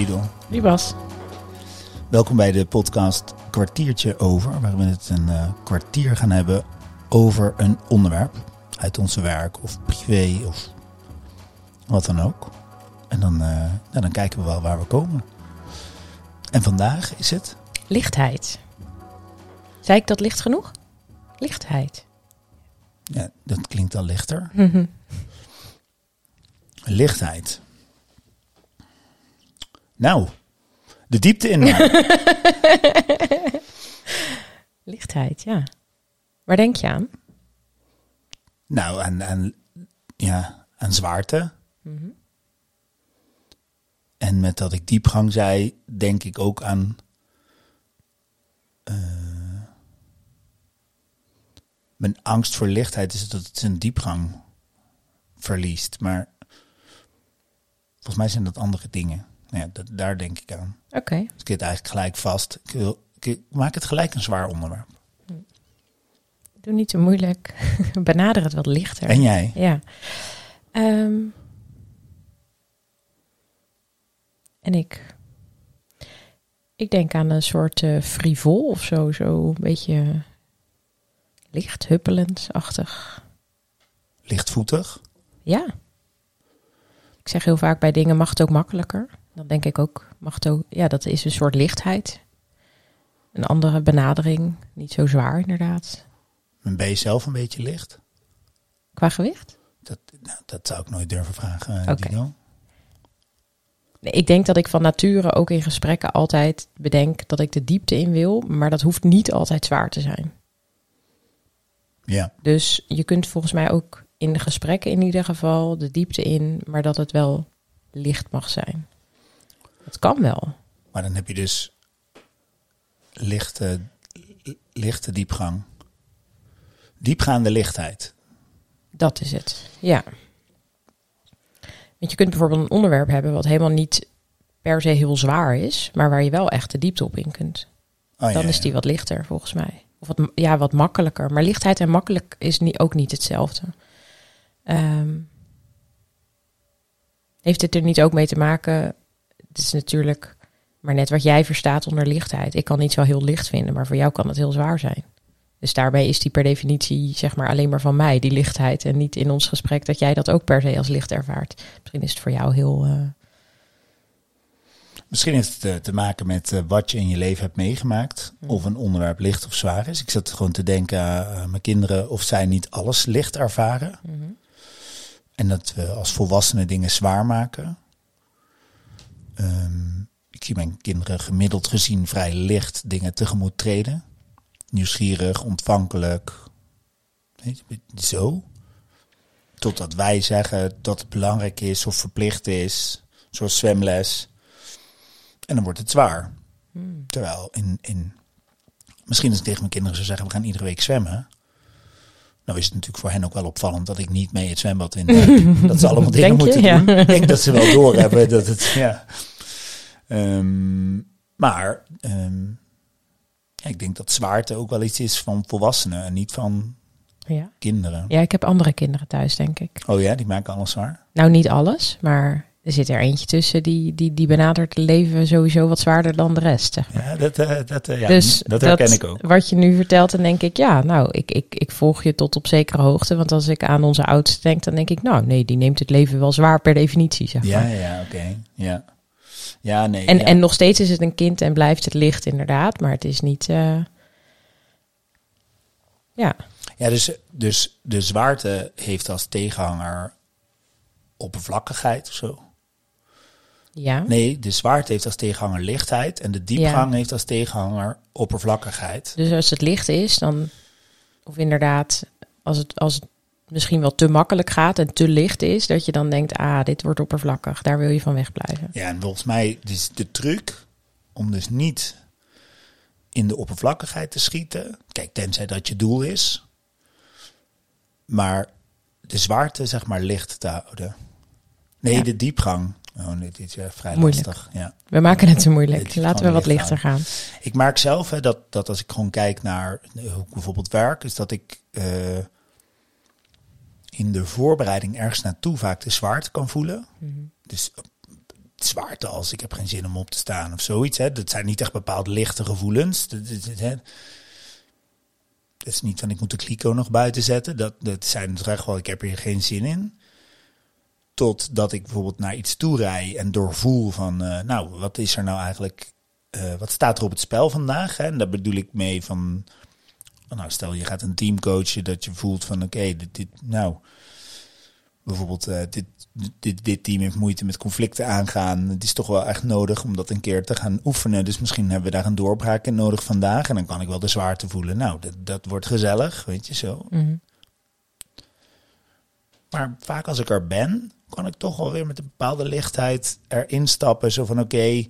Didel. Liebas. Welkom bij de podcast Kwartiertje Over, waarin we het een uh, kwartier gaan hebben over een onderwerp uit onze werk of privé of wat dan ook. En dan, uh, nou, dan kijken we wel waar we komen. En vandaag is het? Lichtheid. Zei ik dat licht genoeg? Lichtheid. Ja, dat klinkt al lichter. Lichtheid. Nou, de diepte in. Lichtheid, ja. Waar denk je aan? Nou, aan, aan, ja, aan zwaarte. Mhm. En met dat ik diepgang zei, denk ik ook aan. eh, mijn angst voor lichtheid is dat het zijn diepgang verliest. Maar volgens mij zijn dat andere dingen. Nou Ja, dat, daar denk ik aan. Oké. Dus ik zit eigenlijk gelijk vast. Ik, wil, ik maak het gelijk een zwaar onderwerp. Doe niet te moeilijk. Benader het wat lichter. En jij? Ja. Ehm, en ik. Ik denk aan een soort eh, frivol of zo. Zo een beetje licht, huppelend-achtig. Lichtvoetig? Ja. Ik zeg heel vaak bij dingen mag het ook makkelijker. Dan denk ik ook, ook... Ja, dat is een soort lichtheid. Een andere benadering. Niet zo zwaar inderdaad. Ben je zelf een beetje licht? Qua gewicht? Dat, nou, dat zou ik nooit durven vragen, Oké. Dino. Nee, ik denk dat ik van nature ook in gesprekken altijd bedenk dat ik de diepte in wil. Maar dat hoeft niet altijd zwaar te zijn. Ja, Dus je kunt volgens mij ook in de gesprekken in ieder geval de diepte in, maar dat het wel licht mag zijn. Dat kan wel. maar dan heb je dus lichte, lichte diepgang. Diepgaande lichtheid. Dat is het. Ja. Want je kunt bijvoorbeeld een onderwerp hebben wat helemaal niet per se heel zwaar is, maar waar je wel echt de diepte op in kunt. Oh, Dan ja, is ja. die wat lichter volgens mij. Of wat, ja, wat makkelijker. Maar lichtheid en makkelijk is niet, ook niet hetzelfde. Ehm, heeft het er niet ook mee te maken? Het is natuurlijk maar net wat jij verstaat onder lichtheid. Ik kan iets wel heel licht vinden, maar voor jou kan het heel zwaar zijn. Dus daarbij is die per definitie zeg maar alleen maar van mij, die lichtheid. En niet in ons gesprek dat jij dat ook per se als licht ervaart. Misschien is het voor jou heel... eh, Misschien heeft het eh, te maken met eh, wat je in je leven hebt meegemaakt. Of een onderwerp licht of zwaar is. Ik zat gewoon te denken aan mijn kinderen of zij niet alles licht ervaren. En dat we als volwassenen dingen zwaar maken. Ehm, ik zie mijn kinderen gemiddeld gezien vrij licht dingen tegemoet treden. Nieuwsgierig, ontvankelijk. Zo. Totdat wij zeggen dat het belangrijk is of verplicht is. Zoals zwemles. En dan wordt het zwaar. Terwijl in, in. Misschien als ik tegen mijn kinderen zou zeggen: we gaan iedere week zwemmen. Nou is het natuurlijk voor hen ook wel opvallend dat ik niet mee het zwembad in. heb. dat ze allemaal dingen moeten Ja. doen. Ik denk dat ze wel doorhebben dat het. Ja. Ehm, maar ehm, ja, ik denk dat zwaarte ook wel iets is van volwassenen en niet van ja. kinderen. ja, ik heb andere kinderen thuis, denk ik. Oh ja, die maken alles zwaar. Nou, niet alles, maar er zit er eentje tussen die, die, die benadert het leven sowieso wat zwaarder dan de rest. Zeg maar. Ja, dat, eh, dat, eh, ja, dus dat herken ik ook. Wat je nu vertelt, dan denk ik, ja, nou, ik, ik, ik volg je tot op zekere hoogte. Want als ik aan onze oudste denk, dan denk ik, nou, nee, die neemt het leven wel zwaar per definitie, zeg Ja, maar. ja, ja, oké. Ja. Ja, nee. En, ja. en nog steeds is het een kind en blijft het licht, inderdaad. Maar het is niet, eh, ja, Ja, dus, dus de zwaarte heeft als tegenhanger oppervlakkigheid of zo. Ja. Nee, de zwaarte heeft als tegenhanger lichtheid en de diepgang heeft als tegenhanger oppervlakkigheid. Dus als het licht is, dan, of inderdaad, als het, als het misschien wel te makkelijk gaat en te licht is, dat je dan denkt, ah, dit wordt oppervlakkig, daar wil je van wegblijven. Ja, en volgens mij is de truc om dus niet in de oppervlakkigheid te schieten. Kijk, tenzij dat je doel is. Maar de zwaarte, zeg maar, licht te houden. Nee, Ja. de diepgang. Oh, dit is ja, vrij Moeilijk. lastig. Ja. We maken het te moeilijk. Laten we wat licht lichter gaan. Ik merk zelf hè, dat, dat als ik gewoon kijk naar eh, hoe ik bijvoorbeeld werk, is dat ik eh, in de voorbereiding ergens naartoe vaak de zwaarte kan voelen. Dus eh, zwaarte als ik heb geen zin om op te staan of zoiets. Hè. Dat zijn niet echt bepaald lichte gevoelens. Dat, dat, dat, hè. dat is niet van ik moet de kliko nog buiten zetten. Dat, dat zijn het echt wel, ik heb hier geen zin in. Totdat ik bijvoorbeeld naar iets toe rij en doorvoel van, uh, nou, wat is er nou eigenlijk, uh, wat staat er op het spel vandaag? Hè? En daar bedoel ik mee van, nou, stel je gaat een team coachen dat je voelt van, oké, okay, dit, dit, nou, bijvoorbeeld uh, dit, dit, dit team heeft moeite met conflicten aangaan. Het is toch wel echt nodig om dat een keer te gaan oefenen. Dus misschien hebben we daar een doorbraak in nodig vandaag. En dan kan ik wel de zwaarte voelen. Nou, dat, dat wordt gezellig, weet je zo. Mhm. Maar vaak als ik er ben, kan ik toch wel weer met een bepaalde lichtheid erin stappen. Zo van oké,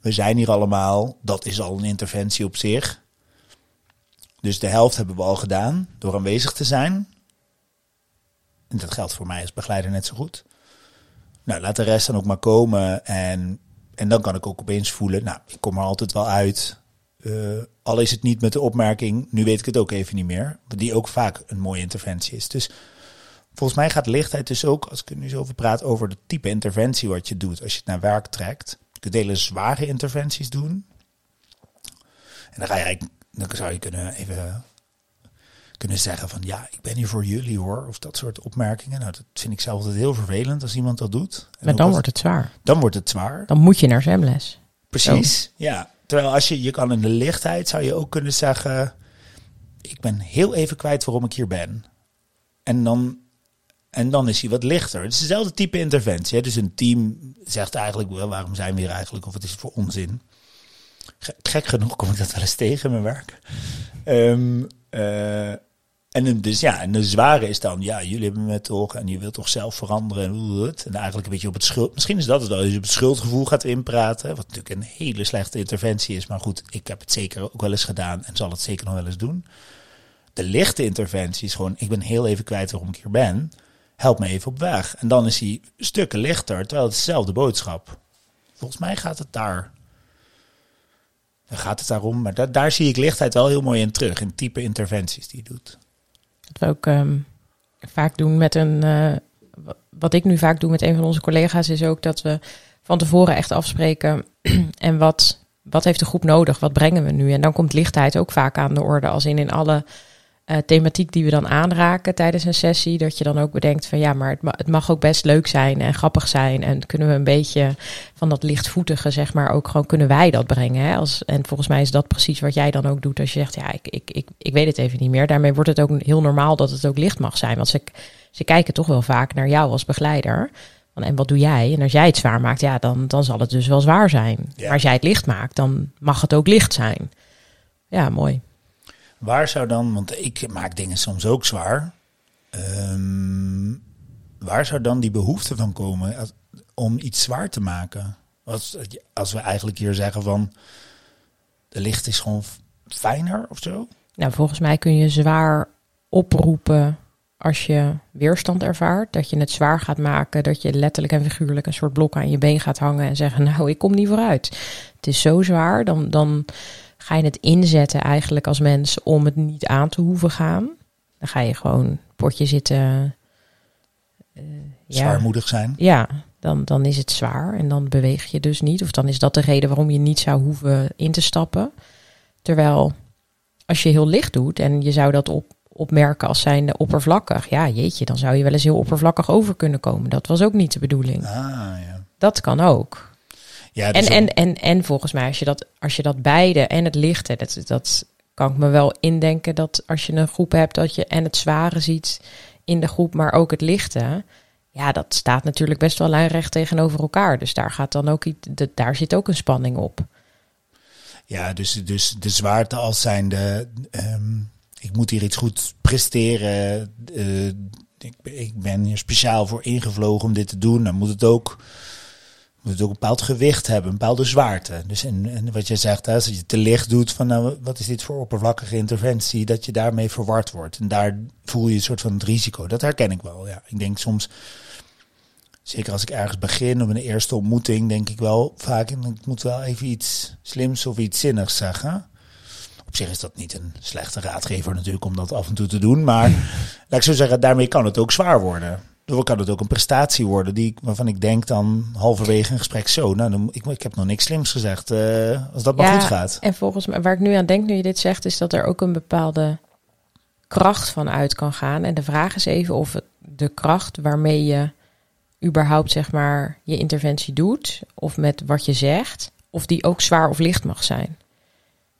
we zijn hier allemaal. Dat is al een interventie op zich. Dus de helft hebben we al gedaan door aanwezig te zijn. En dat geldt voor mij als begeleider net zo goed. Nou, laat de rest dan ook maar komen. En, en dan kan ik ook opeens voelen, nou, ik kom er altijd wel uit. Uh, al is het niet met de opmerking, nu weet ik het ook even niet meer. Die ook vaak een mooie interventie is. Dus volgens mij gaat lichtheid dus ook, als ik er nu zo over praat, over het type interventie wat je doet als je het naar werk trekt. Je kunt hele zware interventies doen. En dan ga je eigenlijk, dan zou je kunnen even kunnen zeggen van ja, ik ben hier voor jullie hoor. Of dat soort opmerkingen. Nou, dat vind ik zelf altijd heel vervelend als iemand dat doet. En maar dan wordt het zwaar. Dan wordt het zwaar. Dan moet je naar zwemles. Precies, ja. Terwijl als je, je kan in de lichtheid, zou je ook kunnen zeggen, ik ben heel even kwijt waarom ik hier ben. En dan, en dan is hij wat lichter. Het is dezelfde type interventie. Dus een team zegt eigenlijk, wel, waarom zijn we hier eigenlijk? Of het is voor onzin. Gek genoeg kom ik dat wel eens tegen in mijn werk. Um, uh, en dus ja, en de zware is dan, ja, jullie hebben me toch en je wilt toch zelf veranderen en, en eigenlijk een beetje op het schuld. Misschien is dat het wel, als je op het schuldgevoel gaat inpraten, wat natuurlijk een hele slechte interventie is, maar goed, ik heb het zeker ook wel eens gedaan en zal het zeker nog wel eens doen. De lichte interventie is gewoon, ik ben heel even kwijt waarom ik hier ben, help me even op weg. En dan is hij stukken lichter, terwijl het dezelfde boodschap. Volgens mij gaat het daar. Dan gaat het daarom, maar da daar zie ik lichtheid wel heel mooi in terug, in type interventies die je doet. Wat we ook um, vaak doen met een. Uh, wat ik nu vaak doe met een van onze collega's is ook dat we van tevoren echt afspreken. en wat, wat heeft de groep nodig? Wat brengen we nu? En dan komt lichtheid ook vaak aan de orde. Als in in alle uh, thematiek die we dan aanraken tijdens een sessie. Dat je dan ook bedenkt van ja, maar het, ma het mag ook best leuk zijn en grappig zijn. En kunnen we een beetje van dat lichtvoetige, zeg maar, ook gewoon kunnen wij dat brengen. Hè? Als, en volgens mij is dat precies wat jij dan ook doet als je zegt, ja, ik, ik, ik, ik weet het even niet meer. Daarmee wordt het ook heel normaal dat het ook licht mag zijn. Want ze, ze kijken toch wel vaak naar jou als begeleider. En wat doe jij? En als jij het zwaar maakt, ja, dan, dan zal het dus wel zwaar zijn. Ja. Maar als jij het licht maakt, dan mag het ook licht zijn. Ja, mooi. Waar zou dan, want ik maak dingen soms ook zwaar. Um, waar zou dan die behoefte van komen om iets zwaar te maken? Als, als we eigenlijk hier zeggen van de licht is gewoon fijner of zo? Nou, volgens mij kun je zwaar oproepen als je weerstand ervaart. Dat je het zwaar gaat maken, dat je letterlijk en figuurlijk een soort blok aan je been gaat hangen en zeggen, nou, ik kom niet vooruit. Het is zo zwaar, dan, dan ga je het inzetten eigenlijk als mens om het niet aan te hoeven gaan. Dan ga je gewoon potje zitten. Uh, Zwaarmoedig zijn. Ja, dan, dan is het zwaar en dan beweeg je dus niet. Of dan is dat de reden waarom je niet zou hoeven in te stappen. Terwijl als je heel licht doet en je zou dat op, opmerken als zijnde oppervlakkig. Ja, jeetje, dan zou je wel eens heel oppervlakkig over kunnen komen. Dat was ook niet de bedoeling. Ah, ja. Dat kan ook. Ja, en, en, en, en volgens mij, als je dat, als je dat beide en het lichte, dat, dat kan ik me wel indenken dat als je een groep hebt, dat je en het zware ziet in de groep, maar ook het lichte. Ja, dat staat natuurlijk best wel lijnrecht tegenover elkaar. Dus daar gaat dan ook iets, daar zit ook een spanning op. Ja, dus, dus de zwaarte als zijnde, um, ik moet hier iets goed presteren. Uh, ik, ik ben hier speciaal voor ingevlogen om dit te doen. Dan moet het ook moet ook een bepaald gewicht hebben, een bepaalde zwaarte. Dus en, wat je zegt, als je te licht doet van nou, wat is dit voor oppervlakkige interventie, dat je daarmee verward wordt. En daar voel je een soort van het risico. Dat herken ik wel. Ja. Ik denk soms, zeker als ik ergens begin op een eerste ontmoeting, denk ik wel vaak, ik moet wel even iets slims of iets zinnigs zeggen. Op zich is dat niet een slechte raadgever natuurlijk om dat af en toe te doen. Maar laat ik zo zeggen, daarmee kan het ook zwaar worden. Dan kan het ook een prestatie worden die, waarvan ik denk dan halverwege een gesprek zo. Nou, dan, ik, ik heb nog niks slims gezegd eh, als dat maar goed gaat. En volgens mij, waar ik nu aan denk nu je dit zegt, is dat er ook een bepaalde kracht van uit kan gaan. En de vraag is even of het de kracht waarmee je überhaupt zeg maar je interventie doet, of met wat je zegt, of die ook zwaar of licht mag zijn.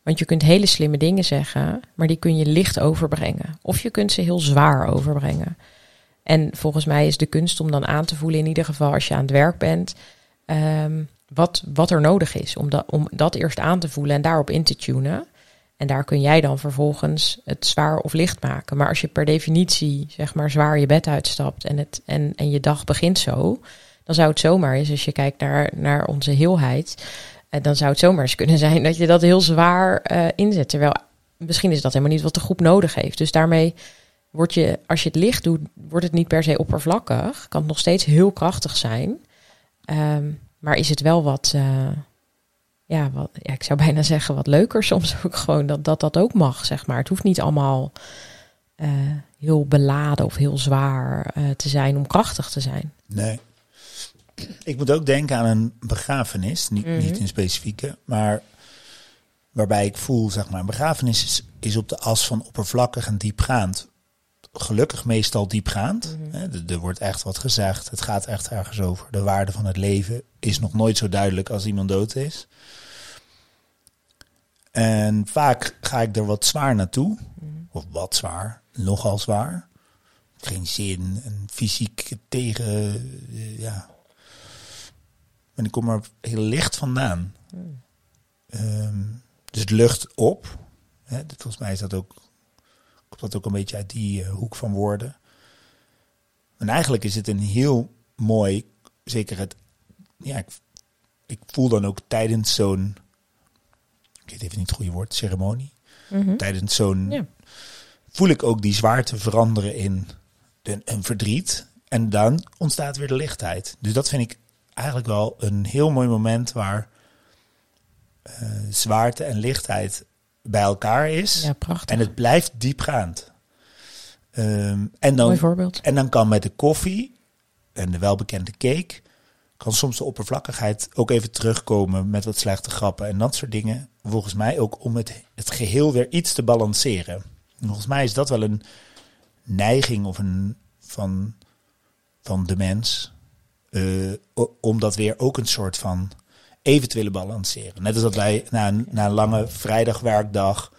Want je kunt hele slimme dingen zeggen, maar die kun je licht overbrengen. Of je kunt ze heel zwaar overbrengen. En volgens mij is de kunst om dan aan te voelen, in ieder geval als je aan het werk bent, ehm, wat, wat er nodig is. Om dat, om dat eerst aan te voelen en daarop in te tunen. En daar kun jij dan vervolgens het zwaar of licht maken. Maar als je per definitie zeg maar zwaar je bed uitstapt en, het, en, en je dag begint zo, dan zou het zomaar eens, als je kijkt naar, naar onze heelheid, eh, dan zou het zomaar eens kunnen zijn dat je dat heel zwaar eh, inzet. Terwijl misschien is dat helemaal niet wat de groep nodig heeft. Dus daarmee word je, als je het licht doet, wordt het niet per se oppervlakkig. Kan het nog steeds heel krachtig zijn. Ehm, maar is het wel wat, eh, ja, wat, ja, ik zou bijna zeggen wat leuker soms ook gewoon dat dat, dat ook mag, zeg maar. Het hoeft niet allemaal eh, heel beladen of heel zwaar eh, te zijn om krachtig te zijn. Nee. Ik moet ook denken aan een begrafenis, niet, Mhm. niet in specifieke, maar waarbij ik voel, zeg maar, een begrafenis is, is op de as van oppervlakkig en diepgaand. Gelukkig meestal diepgaand. Mhm. Hè, er- Er wordt echt wat gezegd. Het gaat echt ergens over. De waarde van het leven is nog nooit zo duidelijk als iemand dood is. En vaak ga ik er wat zwaar naartoe. Of wat zwaar. Nogal zwaar. Geen zin. En fysiek tegen. eh, ja. En ik kom er heel licht vandaan. Ehm, dus het lucht op. Hè, volgens mij is dat ook, komt dat ook een beetje uit die eh, hoek van woorden. En eigenlijk is het een heel mooi, zeker het, ja, ik, ik voel dan ook tijdens zo'n, ik weet even niet het goede woord, ceremonie. Tijdens zo'n, Ja. voel ik ook die zwaarte veranderen in een, een verdriet. En dan ontstaat weer de lichtheid. Dus dat vind ik eigenlijk wel een heel mooi moment waar eh, zwaarte en lichtheid bij elkaar is. Ja, prachtig. En het blijft diepgaand. Ehm, en, Mooi dan, voorbeeld. en dan kan met de koffie en de welbekende cake... kan soms de oppervlakkigheid ook even terugkomen met wat slechte grappen en dat soort dingen. Volgens mij ook om het, het geheel weer iets te balanceren. En volgens mij is dat wel een neiging of een, van, van de mens... eh, om dat weer ook een soort van even te willen balanceren. Net als dat wij na een, na een lange vrijdagwerkdag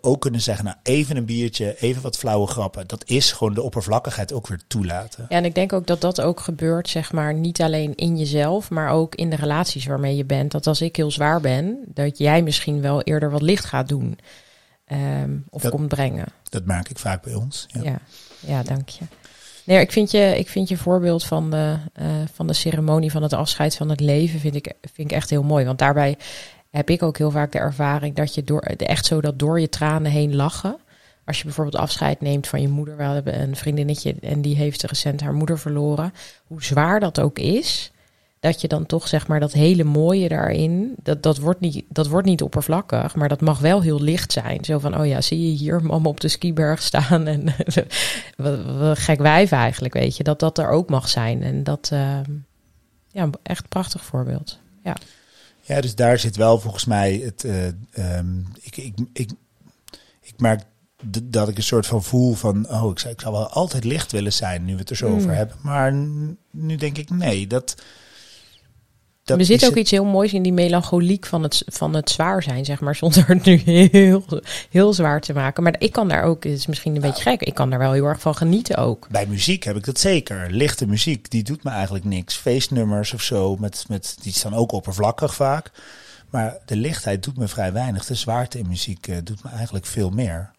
ook kunnen zeggen, nou even een biertje, even wat flauwe grappen. Dat is gewoon de oppervlakkigheid ook weer toelaten. Ja, en ik denk ook dat dat ook gebeurt, zeg maar, niet alleen in jezelf, maar ook in de relaties waarmee je bent. Dat als ik heel zwaar ben, dat jij misschien wel eerder wat licht gaat doen. ehm, of Dat- komt brengen. Dat merk ik vaak bij ons. Ja. Ja, ja, dank je. Nee, ik vind je, ik vind je voorbeeld van de, eh, van de ceremonie van het afscheid van het leven vind ik, vind ik echt heel mooi. Want daarbij heb ik ook heel vaak de ervaring dat je door, echt zo dat door je tranen heen lachen. Als je bijvoorbeeld afscheid neemt van je moeder. We hebben een vriendinnetje en die heeft recent haar moeder verloren. Hoe zwaar dat ook is, dat je dan toch zeg maar dat hele mooie daarin, dat, dat, wordt niet, dat wordt niet oppervlakkig, maar dat mag wel heel licht zijn. Zo van, oh ja, zie je hier mama op de skiberg staan en wat, wat gek wijf eigenlijk, weet je. Dat dat er ook mag zijn en dat, ehm, ja, echt een prachtig voorbeeld. Ja, Ja, dus daar zit wel volgens mij het. eh, ehm, ik, ik, ik, ik merk dat ik een soort van voel van. Oh, ik zou, ik zou wel altijd licht willen zijn nu we het er zo Mm. over hebben. Maar nu denk ik nee, dat. Dat er zit ook het- iets heel moois in die melancholiek van het, van het zwaar zijn, zeg maar, zonder het nu heel, heel zwaar te maken. Maar ik kan daar ook, het is misschien een beetje gek, ik kan daar wel heel erg van genieten ook. Bij muziek heb ik dat zeker. Lichte muziek, die doet me eigenlijk niks. Feestnummers of zo, met, met, die staan ook oppervlakkig vaak. Maar de lichtheid doet me vrij weinig. De zwaarte in muziek eh, doet me eigenlijk veel meer.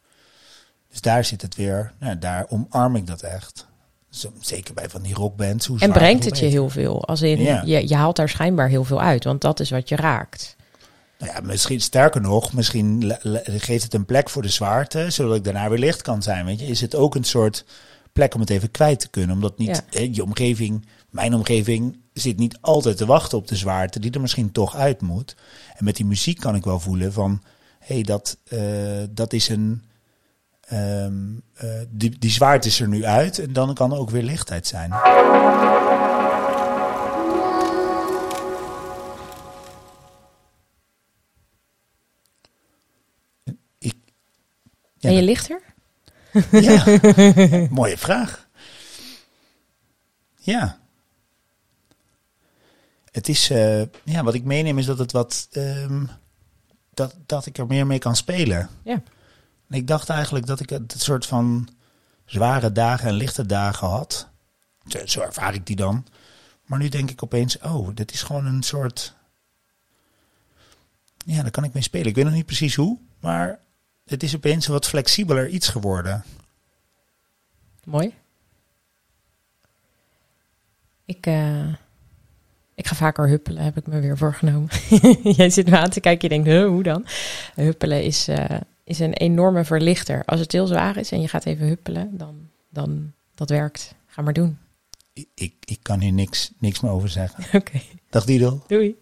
Dus daar zit het weer, nou, daar omarm ik dat echt. Zo, zeker bij van die rockbands. Hoe En brengt het je heel veel. Als in, Ja. je, je haalt daar schijnbaar heel veel uit, want dat is wat je raakt. Nou ja, misschien sterker nog, misschien geeft het een plek voor de zwaarte, zodat ik daarna weer licht kan zijn. Weet je, is het ook een soort plek om het even kwijt te kunnen, omdat niet Ja. eh, je omgeving, mijn omgeving, zit niet altijd te wachten op de zwaarte die er misschien toch uit moet. En met die muziek kan ik wel voelen van, hé, hey, dat, eh, dat is een, ehm, eh, die, die zwaarte is er nu uit en dan kan er ook weer lichtheid zijn. Ik, ja, en je lichter? ja, mooie vraag. Ja. Het is, eh, ja, wat ik meeneem is dat het wat, ehm, dat, dat ik er meer mee kan spelen. Ja. Ik dacht eigenlijk dat ik het soort van zware dagen en lichte dagen had. Zo, ervaar ik die dan. Maar nu denk ik opeens, oh, dit is gewoon een soort, ja, daar kan ik mee spelen. Ik weet nog niet precies hoe, maar het is opeens een wat flexibeler iets geworden. Mooi. Ik, eh, ik ga vaker huppelen, heb ik me weer voorgenomen. Jij zit me aan te kijken, je denkt, hoe dan? Huppelen is, eh, is een enorme verlichter. Als het heel zwaar is en je gaat even huppelen, dan, dan dat werkt. Ga maar doen. Ik, ik, ik kan hier niks, niks meer over zeggen. Oké, Dag Didel. doei.